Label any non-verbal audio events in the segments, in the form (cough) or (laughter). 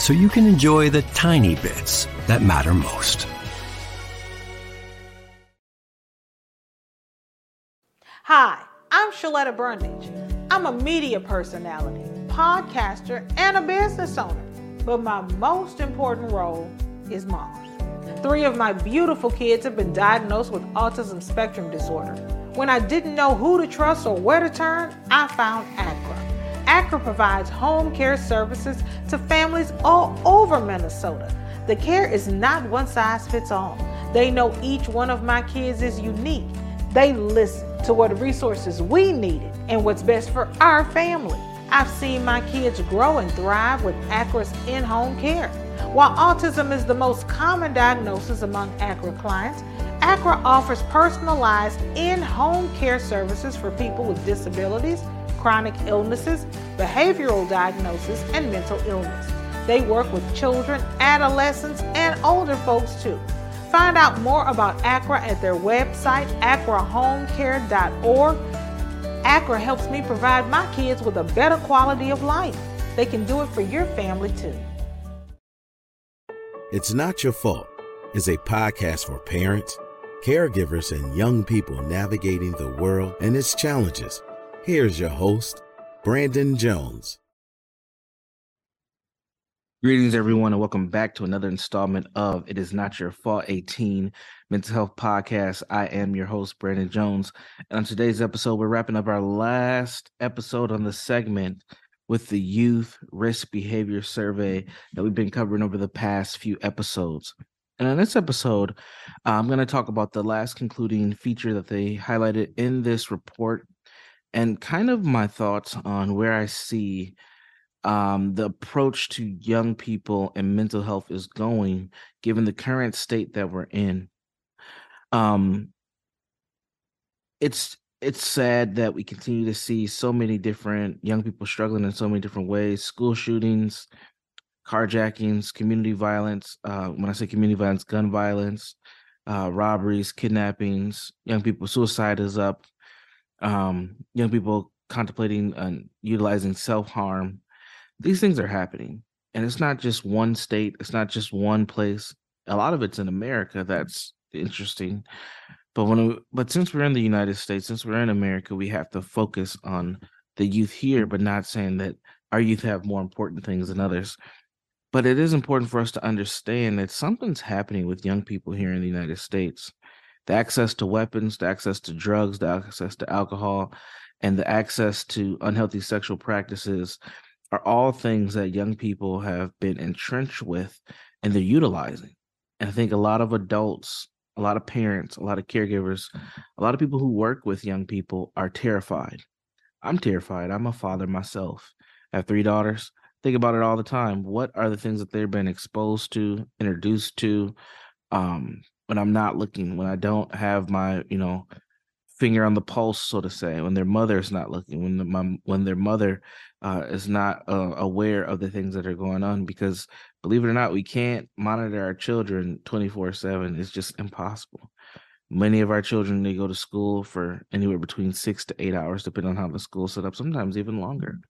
so you can enjoy the tiny bits that matter most. Hi, I'm Sheletta Brundidge. I'm a media personality, podcaster, and a business owner. But my most important role is mom. Three of my beautiful kids have been diagnosed with autism spectrum disorder. When I didn't know who to trust or where to turn, I found ACRA. ACRA provides home care services to families all over Minnesota. The care is not one size fits all. They know each one of my kids is unique. They listen to what resources we needed and what's best for our family. I've seen my kids grow and thrive with ACRA's in home care. While autism is the most common diagnosis among ACRA clients, ACRA offers personalized in home care services for people with disabilities chronic illnesses, behavioral diagnosis, and mental illness. They work with children, adolescents, and older folks too. Find out more about ACRA at their website, acrahomecare.org. ACRA helps me provide my kids with a better quality of life. They can do it for your family too. It's Not Your Fault is a podcast for parents, caregivers, and young people navigating the world and its challenges Here's your host, Brandon Jones. Greetings, everyone, and welcome back to another installment of It Is Not Your Fault 18 Mental Health Podcast. I am your host, Brandon Jones. And on today's episode, we're wrapping up our last episode on the segment with the Youth Risk Behavior Survey that we've been covering over the past few episodes. And in this episode, I'm going to talk about the last concluding feature that they highlighted in this report and kind of my thoughts on where I see um, the approach to young people and mental health is going, given the current state that we're in. Um, it's it's sad that we continue to see so many different young people struggling in so many different ways: school shootings, carjackings, community violence. Uh, when I say community violence, gun violence, uh, robberies, kidnappings. Young people suicide is up um, young people contemplating and utilizing self harm. These things are happening, and it's not just one state. It's not just one place. A lot of it's in America. That's interesting. But when, we, but since we're in the United States, since we're in America, we have to focus on the youth here, but not saying that our youth have more important things than others. But it is important for us to understand that something's happening with young people here in the United States the access to weapons, the access to drugs, the access to alcohol, and the access to unhealthy sexual practices are all things that young people have been entrenched with and they're utilizing. And I think a lot of adults, a lot of parents, a lot of caregivers, a lot of people who work with young people are terrified. I'm terrified. I'm a father myself. I have three daughters. Think about it all the time. What are the things that they've been exposed to, introduced to, um, when I'm not looking, when I don't have my, you know, finger on the pulse, so to say, when their mother is not looking, when the, my, when their mother uh, is not uh, aware of the things that are going on, because believe it or not, we can't monitor our children 24 seven. It's just impossible. Many of our children, they go to school for anywhere between six to eight hours, depending on how the school set up, sometimes even longer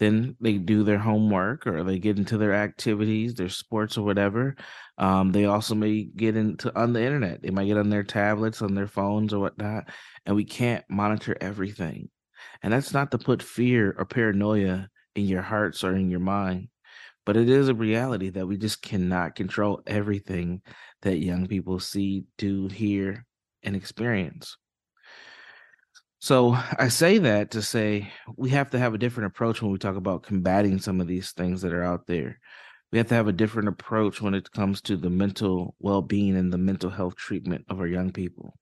then they do their homework or they get into their activities, their sports or whatever. Um, they also may get into on the internet. They might get on their tablets, on their phones or whatnot, and we can't monitor everything. And that's not to put fear or paranoia in your hearts or in your mind, but it is a reality that we just cannot control everything that young people see, do, hear, and experience. So I say that to say we have to have a different approach when we talk about combating some of these things that are out there. We have to have a different approach when it comes to the mental well being and the mental health treatment of our young people.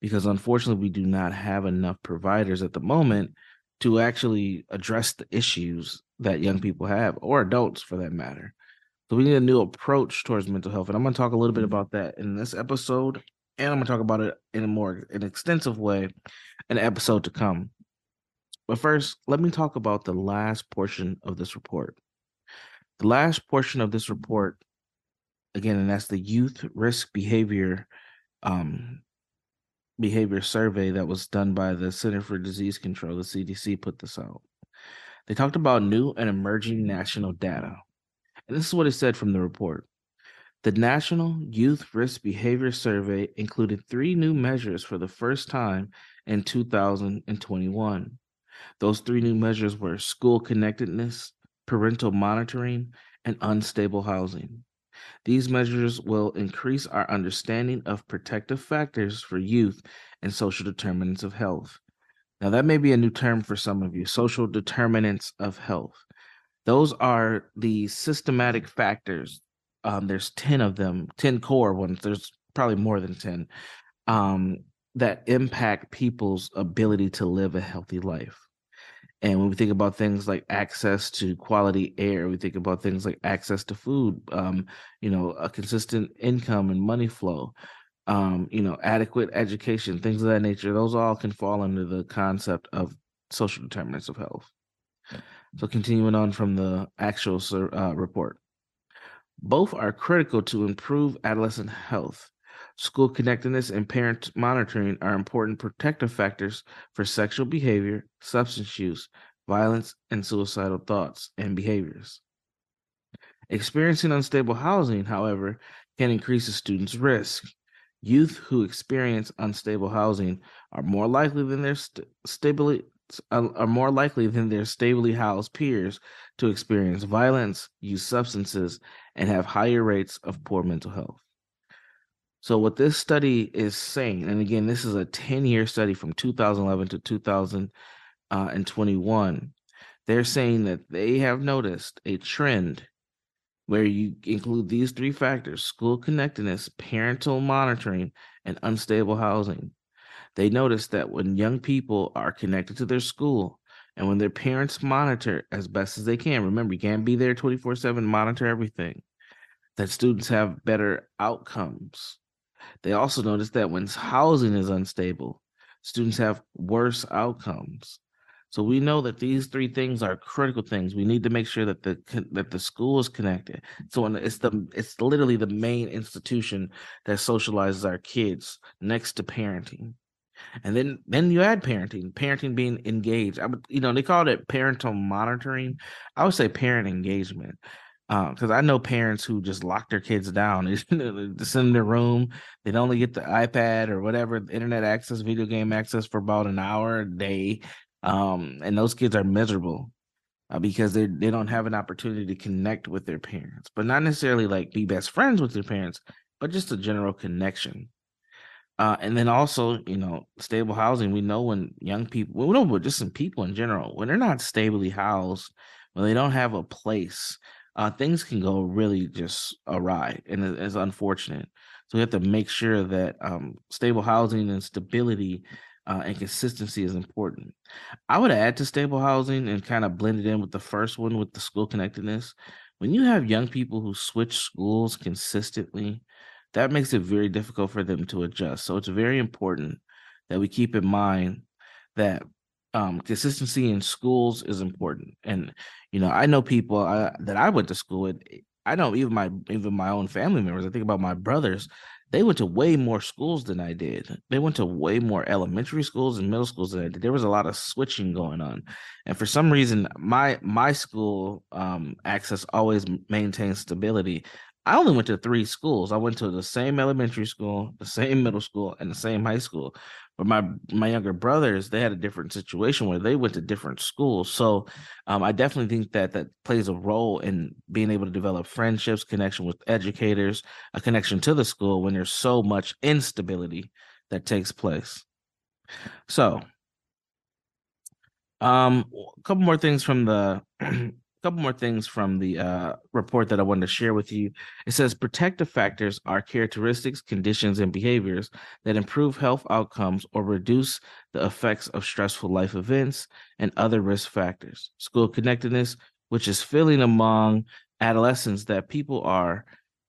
Because unfortunately, we do not have enough providers at the moment to actually address the issues that young people have, or adults for that matter. So we need a new approach towards mental health. And I'm going to talk a little bit mm-hmm. about that in this episode and I'm gonna talk about it in a more an extensive way in an episode to come. But first, let me talk about the last portion of this report. The last portion of this report, again, and that's the youth risk behavior um, behavior survey that was done by the Center for Disease Control, the CDC put this out. They talked about new and emerging national data. And this is what it said from the report. The National Youth Risk Behavior Survey included three new measures for the first time in 2021. Those three new measures were school connectedness, parental monitoring, and unstable housing. These measures will increase our understanding of protective factors for youth and social determinants of health. Now, that may be a new term for some of you social determinants of health. Those are the systematic factors um, there's 10 of them 10 core ones there's probably more than 10 um, that impact people's ability to live a healthy life. And when we think about things like access to quality air we think about things like access to food um, you know a consistent income and money flow um, you know adequate education things of that nature those all can fall under the concept of social determinants of health. So continuing on from the actual uh, report both are critical to improve adolescent health. School connectedness and parent monitoring are important protective factors for sexual behavior, substance use, violence, and suicidal thoughts and behaviors. Experiencing unstable housing, however, can increase a student's risk. Youth who experience unstable housing are more likely than their st- stability are more likely than their stably housed peers to experience violence, use substances, and have higher rates of poor mental health. So, what this study is saying, and again, this is a 10 year study from 2011 to 2021, uh, they're saying that they have noticed a trend where you include these three factors school connectedness, parental monitoring, and unstable housing. They notice that when young people are connected to their school, and when their parents monitor as best as they can, remember, you can't be there 24 7, monitor everything, that students have better outcomes. They also notice that when housing is unstable, students have worse outcomes. So we know that these three things are critical things. We need to make sure that the that the school is connected. So it's the it's literally the main institution that socializes our kids next to parenting and then then you add parenting parenting being engaged i would you know they called it parental monitoring i would say parent engagement because uh, I know parents who just lock their kids down. (laughs) They just in their room. They only get the iPad or whatever internet access, video game access for about an hour a day, um, and those kids are miserable uh, because they they don't have an opportunity to connect with their parents, but not necessarily like be best friends with their parents, but just a general connection. Uh, and then also, you know, stable housing. We know when young people, we know, but just some people in general, when they're not stably housed, when they don't have a place, uh, things can go really just awry, and it's unfortunate. So we have to make sure that um, stable housing and stability uh, and consistency is important. I would add to stable housing and kind of blend it in with the first one with the school connectedness. When you have young people who switch schools consistently, that makes it very difficult for them to adjust. So it's very important that we keep in mind that um, consistency in schools is important. And you know, I know people uh, that I went to school with. I know even my even my own family members. I think about my brothers. They went to way more schools than I did. They went to way more elementary schools and middle schools than I did. There was a lot of switching going on, and for some reason, my my school um, access always maintained stability. I only went to three schools. I went to the same elementary school, the same middle school, and the same high school. But my my younger brothers, they had a different situation where they went to different schools. So um, I definitely think that that plays a role in being able to develop friendships, connection with educators, a connection to the school when there's so much instability that takes place. So Um, a couple more things from the (clears throat) couple more things from the uh, report that I wanted to share with you. It says protective factors are characteristics, conditions, and behaviors that improve health outcomes or reduce the effects of stressful life events and other risk factors. School connectedness, which is feeling among adolescents that people are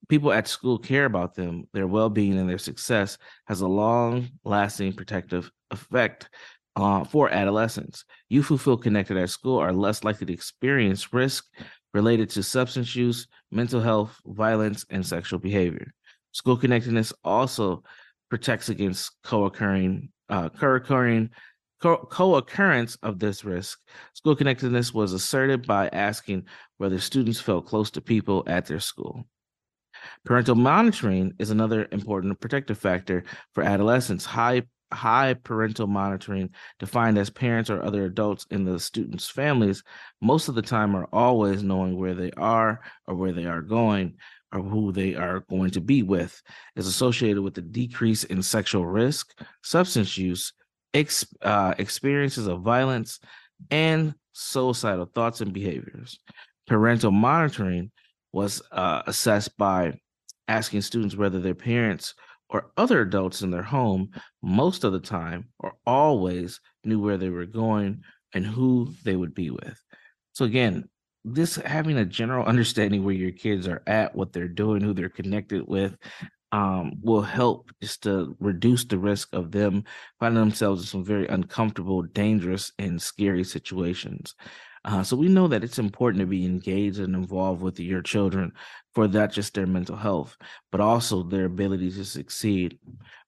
people at school care about them, their well-being, and their success, has a long-lasting protective effect uh, for adolescents. Youth who feel connected at school are less likely to experience risk related to substance use, mental health, violence, and sexual behavior. School connectedness also protects against co-occurring, uh, co-occurring co-occurrence of this risk. School connectedness was asserted by asking whether students felt close to people at their school. Parental monitoring is another important protective factor for adolescents. High high parental monitoring, defined as parents or other adults in the students' families, most of the time are always knowing where they are or where they are going or who they are going to be with, is associated with a decrease in sexual risk, substance use, ex, uh, experiences of violence, and suicidal thoughts and behaviors. Parental monitoring was uh, assessed by asking students whether their parents or other adults in their home most of the time or always knew where they were going and who they would be with. So again, this having a general (laughs) understanding where your kids are at, what they're doing, who they're connected with, um, will help just to reduce the risk of them finding themselves in some very uncomfortable, dangerous, and scary situations. Uh, so we know that it's important to be engaged and involved with your children for not just their mental health, but also their ability to succeed.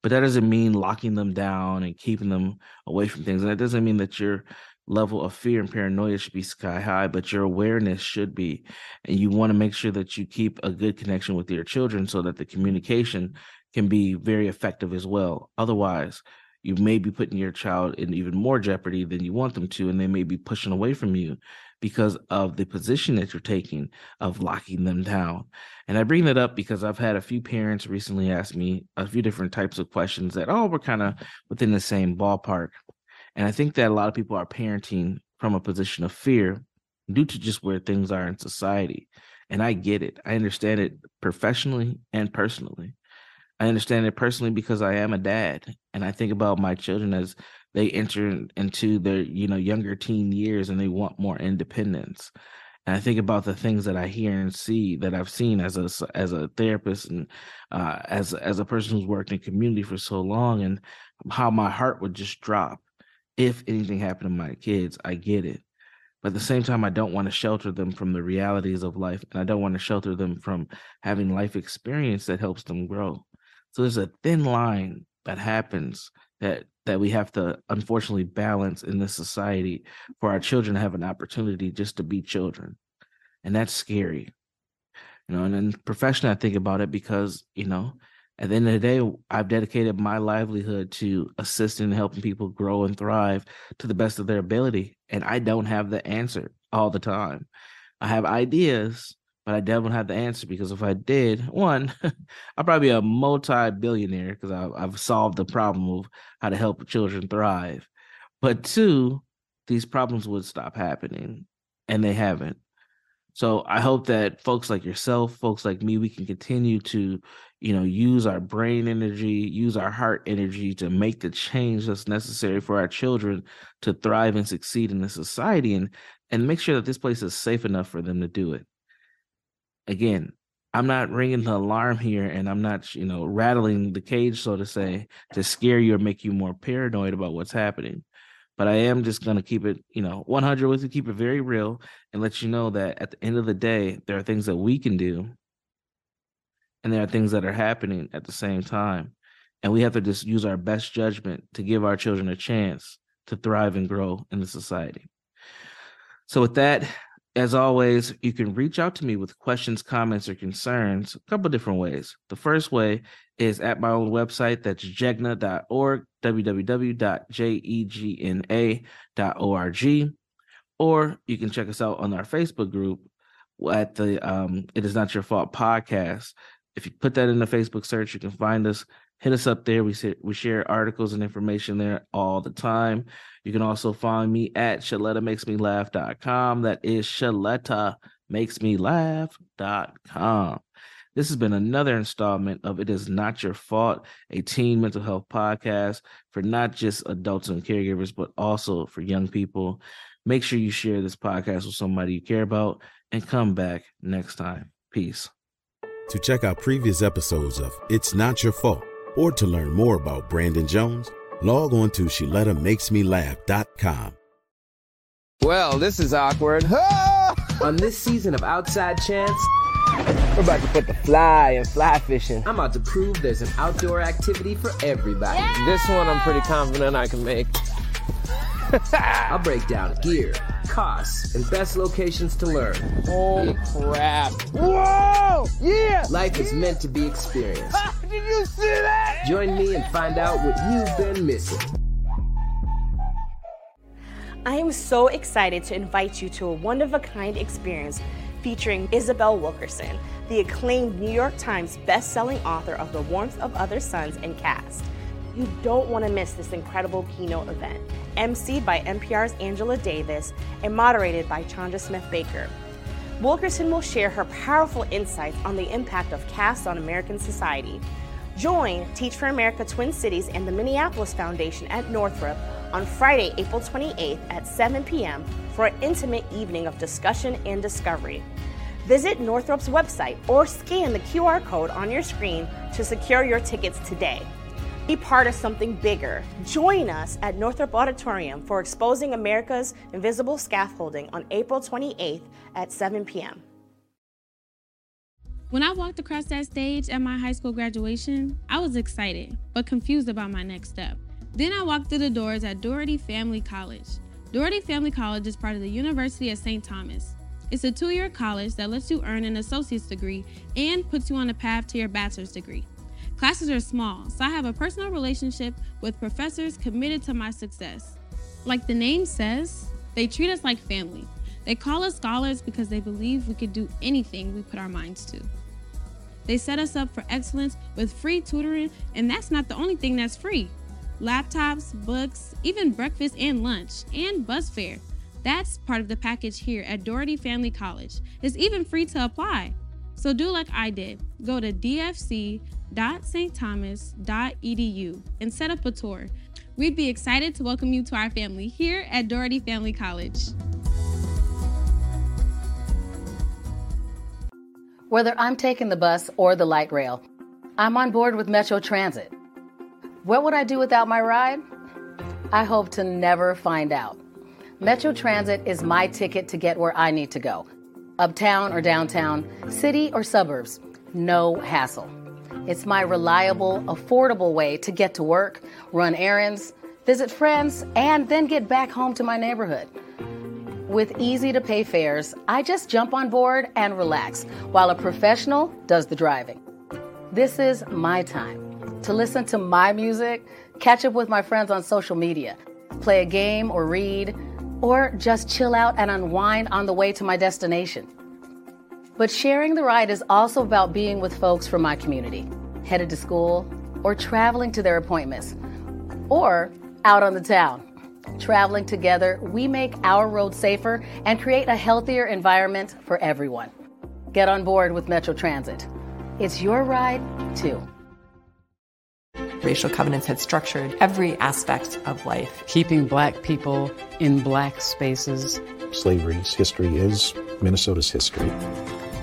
But that doesn't mean locking them down and keeping them away from things. And that doesn't mean that your level of fear and paranoia should be sky high, but your awareness should be. And you want to make sure that you keep a good connection with your children so that the communication can be very effective as well. Otherwise, you may be putting your child in even more jeopardy than you want them to, and they may be pushing away from you because of the position that you're taking of locking them down. And I bring that up because I've had a few parents recently ask me a few different types of questions that all oh, were kind of within the same ballpark. And I think that a lot of people are parenting from a position of fear due to just where things are in society. And I get it. I understand it professionally and personally. I understand it personally because I am a dad and I think about my children as they enter into their, you know, younger teen years and they want more independence. And I think about the things that I hear and see that I've seen as a as a therapist and uh, as as a person who's worked in community for so long, and how my heart would just drop if anything happened to my kids. I get it, but at the same time, I don't want to shelter them from the realities of life, and I don't want to shelter them from having life experience that helps them grow. So there's a thin line that happens that that we have to unfortunately balance in this society for our children to have an opportunity just to be children. And that's scary. You know, and then professionally I think about it because, you know, at the end of the day, I've dedicated my livelihood to assisting and helping people grow and thrive to the best of their ability. And I don't have the answer all the time. I have ideas, but I don't have the answer because if I did, one, (laughs) I'd probably be a multi-billionaire because I've solved the problem of how to help children thrive. But two, these problems would stop happening, and they haven't. So I hope that folks like yourself, folks like me, we can continue to, you know, use our brain energy, use our heart energy to make the change that's necessary for our children to thrive and succeed in the society, and and make sure that this place is safe enough for them to do it again, I'm not ringing the alarm here and I'm not, you know, rattling the cage, so to say, to scare you or make you more paranoid about what's happening. But I am just going to keep it, you know, 100 with you, keep it very real and let you know that at the end of the day, there are things that we can do and there are things that are happening at the same time. And we have to just use our best judgment to give our children a chance to thrive and grow in the society. So, with that, as always, you can reach out to me with questions, comments, or concerns a couple different ways. The first way is at my own website, that's jegna.org, www.jegna.org. Or you can check us out on our Facebook group at the um, It Is Not Your Fault podcast. If you put that in the Facebook search, you can find us. Hit us up there. We say, we share articles and information there all the time. You can also find me at ShelettaMakesMeLaugh.com. That is Sheletta makes me laugh.com. This has been another installment of It Is Not Your Fault, a teen mental health podcast for not just adults and caregivers, but also for young people. Make sure you share this podcast with somebody you care about and come back next time. Peace. To check out previous episodes of It's Not Your Fault or to learn more about Brandon Jones, log on to ShelettaMakesMeLaugh.com. Well, this is awkward. (laughs) On this season of Outside Chance, we're about to put the fly in fly fishing. I'm about to prove there's an outdoor activity for everybody. Yeah! This one I'm pretty confident I can make. (laughs) I'll break down gear, costs, and best locations to learn. Holy crap. Whoa! Yeah! Life is meant to be experienced. Did you see that? Join me and find out what you've been missing. I am so excited to invite you to a one of a kind experience featuring Isabel Wilkerson, the acclaimed New York Times best-selling author of The Warmth of Other Suns and Caste. You don't want to miss this incredible keynote event, emceed by MPR's Angela Davis and moderated by Chanda Smith Baker. Wilkerson will share her powerful insights on the impact of caste on American society. Join Teach for America Twin Cities and the Minneapolis Foundation at Northrop on Friday, April 28th at 7 p.m. for an intimate evening of discussion and discovery. Visit Northrop's website or scan the QR code on your screen to secure your tickets today. Be part of something bigger. Join us at Northrop Auditorium for Exposing America's Invisible Scaffolding on April 28th at 7 p.m. When I walked across that stage at my high school graduation, I was excited, but confused about my next step. Then I walked through the doors at Dougherty Family College. Dougherty Family College is part of the University of St. Thomas. It's a two year college that lets you earn an associate's degree and puts you on a path to your bachelor's degree. Classes are small, so I have a personal relationship with professors committed to my success. Like the name says, they treat us like family. They call us scholars because they believe we could do anything we put our minds to. They set us up for excellence with free tutoring, and that's not the only thing that's free laptops, books, even breakfast and lunch, and bus fare. That's part of the package here at Dougherty Family College. It's even free to apply. So do like I did. Go to dfc.stthomas.edu and set up a tour. We'd be excited to welcome you to our family here at Dougherty Family College. Whether I'm taking the bus or the light rail, I'm on board with Metro Transit. What would I do without my ride? I hope to never find out. Metro Transit is my ticket to get where I need to go uptown or downtown, city or suburbs. No hassle. It's my reliable, affordable way to get to work, run errands, visit friends, and then get back home to my neighborhood. With easy to pay fares, I just jump on board and relax while a professional does the driving. This is my time to listen to my music, catch up with my friends on social media, play a game or read, or just chill out and unwind on the way to my destination. But sharing the ride is also about being with folks from my community, headed to school, or traveling to their appointments, or out on the town. Traveling together, we make our road safer and create a healthier environment for everyone. Get on board with Metro Transit. It's your ride, too racial covenants had structured every aspect of life. Keeping black people in black spaces. Slavery's history is Minnesota's history.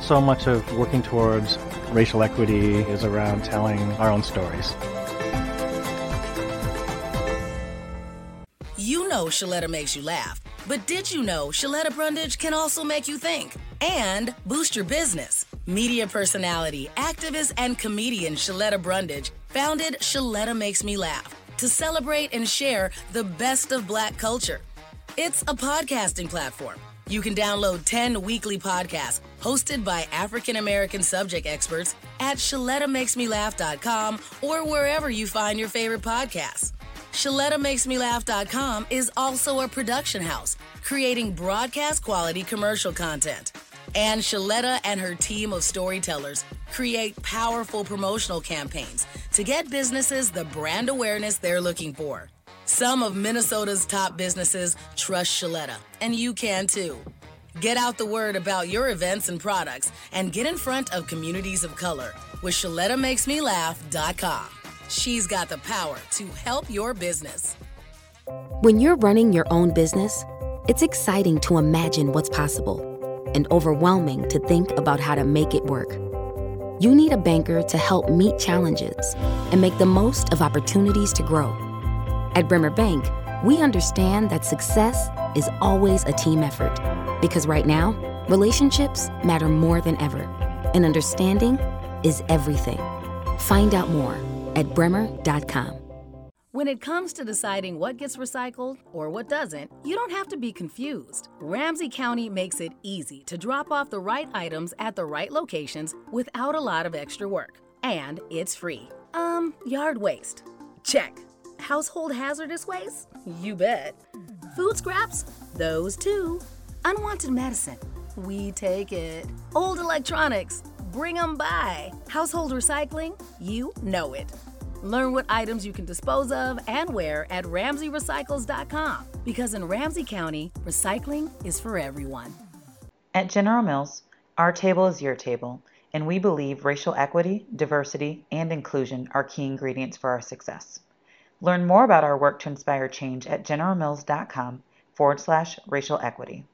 So much of working towards racial equity is around telling our own stories. You know Sheletta makes you laugh, but did you know Sheletta Brundidge can also make you think and boost your business? Media personality, activist, and comedian Sheletta Brundidge founded Sheletta Makes Me Laugh to celebrate and share the best of black culture. It's a podcasting platform. You can download 10 weekly podcasts hosted by African American subject experts at ShelettaMakesMeLaugh.com or wherever you find your favorite podcasts. ShelettaMakesMeLaugh.com is also a production house creating broadcast quality commercial content. And Sheletta and her team of storytellers create powerful promotional campaigns to get businesses the brand awareness they're looking for. Some of Minnesota's top businesses trust Sheletta, and you can too. Get out the word about your events and products and get in front of communities of color with ShelettaMakesMeLaugh.com. She's got the power to help your business. When you're running your own business, it's exciting to imagine what's possible and overwhelming to think about how to make it work. You need a banker to help meet challenges and make the most of opportunities to grow. At Bremer Bank, we understand that success is always a team effort because right now, relationships matter more than ever, and understanding is everything. Find out more at bremer.com. When it comes to deciding what gets recycled or what doesn't, you don't have to be confused. Ramsey County makes it easy to drop off the right items at the right locations without a lot of extra work. And it's free. Um, yard waste. Check. Household hazardous waste? You bet. Food scraps? Those too. Unwanted medicine? We take it. Old electronics? Bring 'em by. Household recycling? You know it. Learn what items you can dispose of and where at RamseyRecycles.com. Because in Ramsey County, recycling is for everyone. At General Mills, our table is your table, and we believe racial equity, diversity, and inclusion are key ingredients for our success. Learn more about our work to inspire change at generalmills.com forward slash racial equity.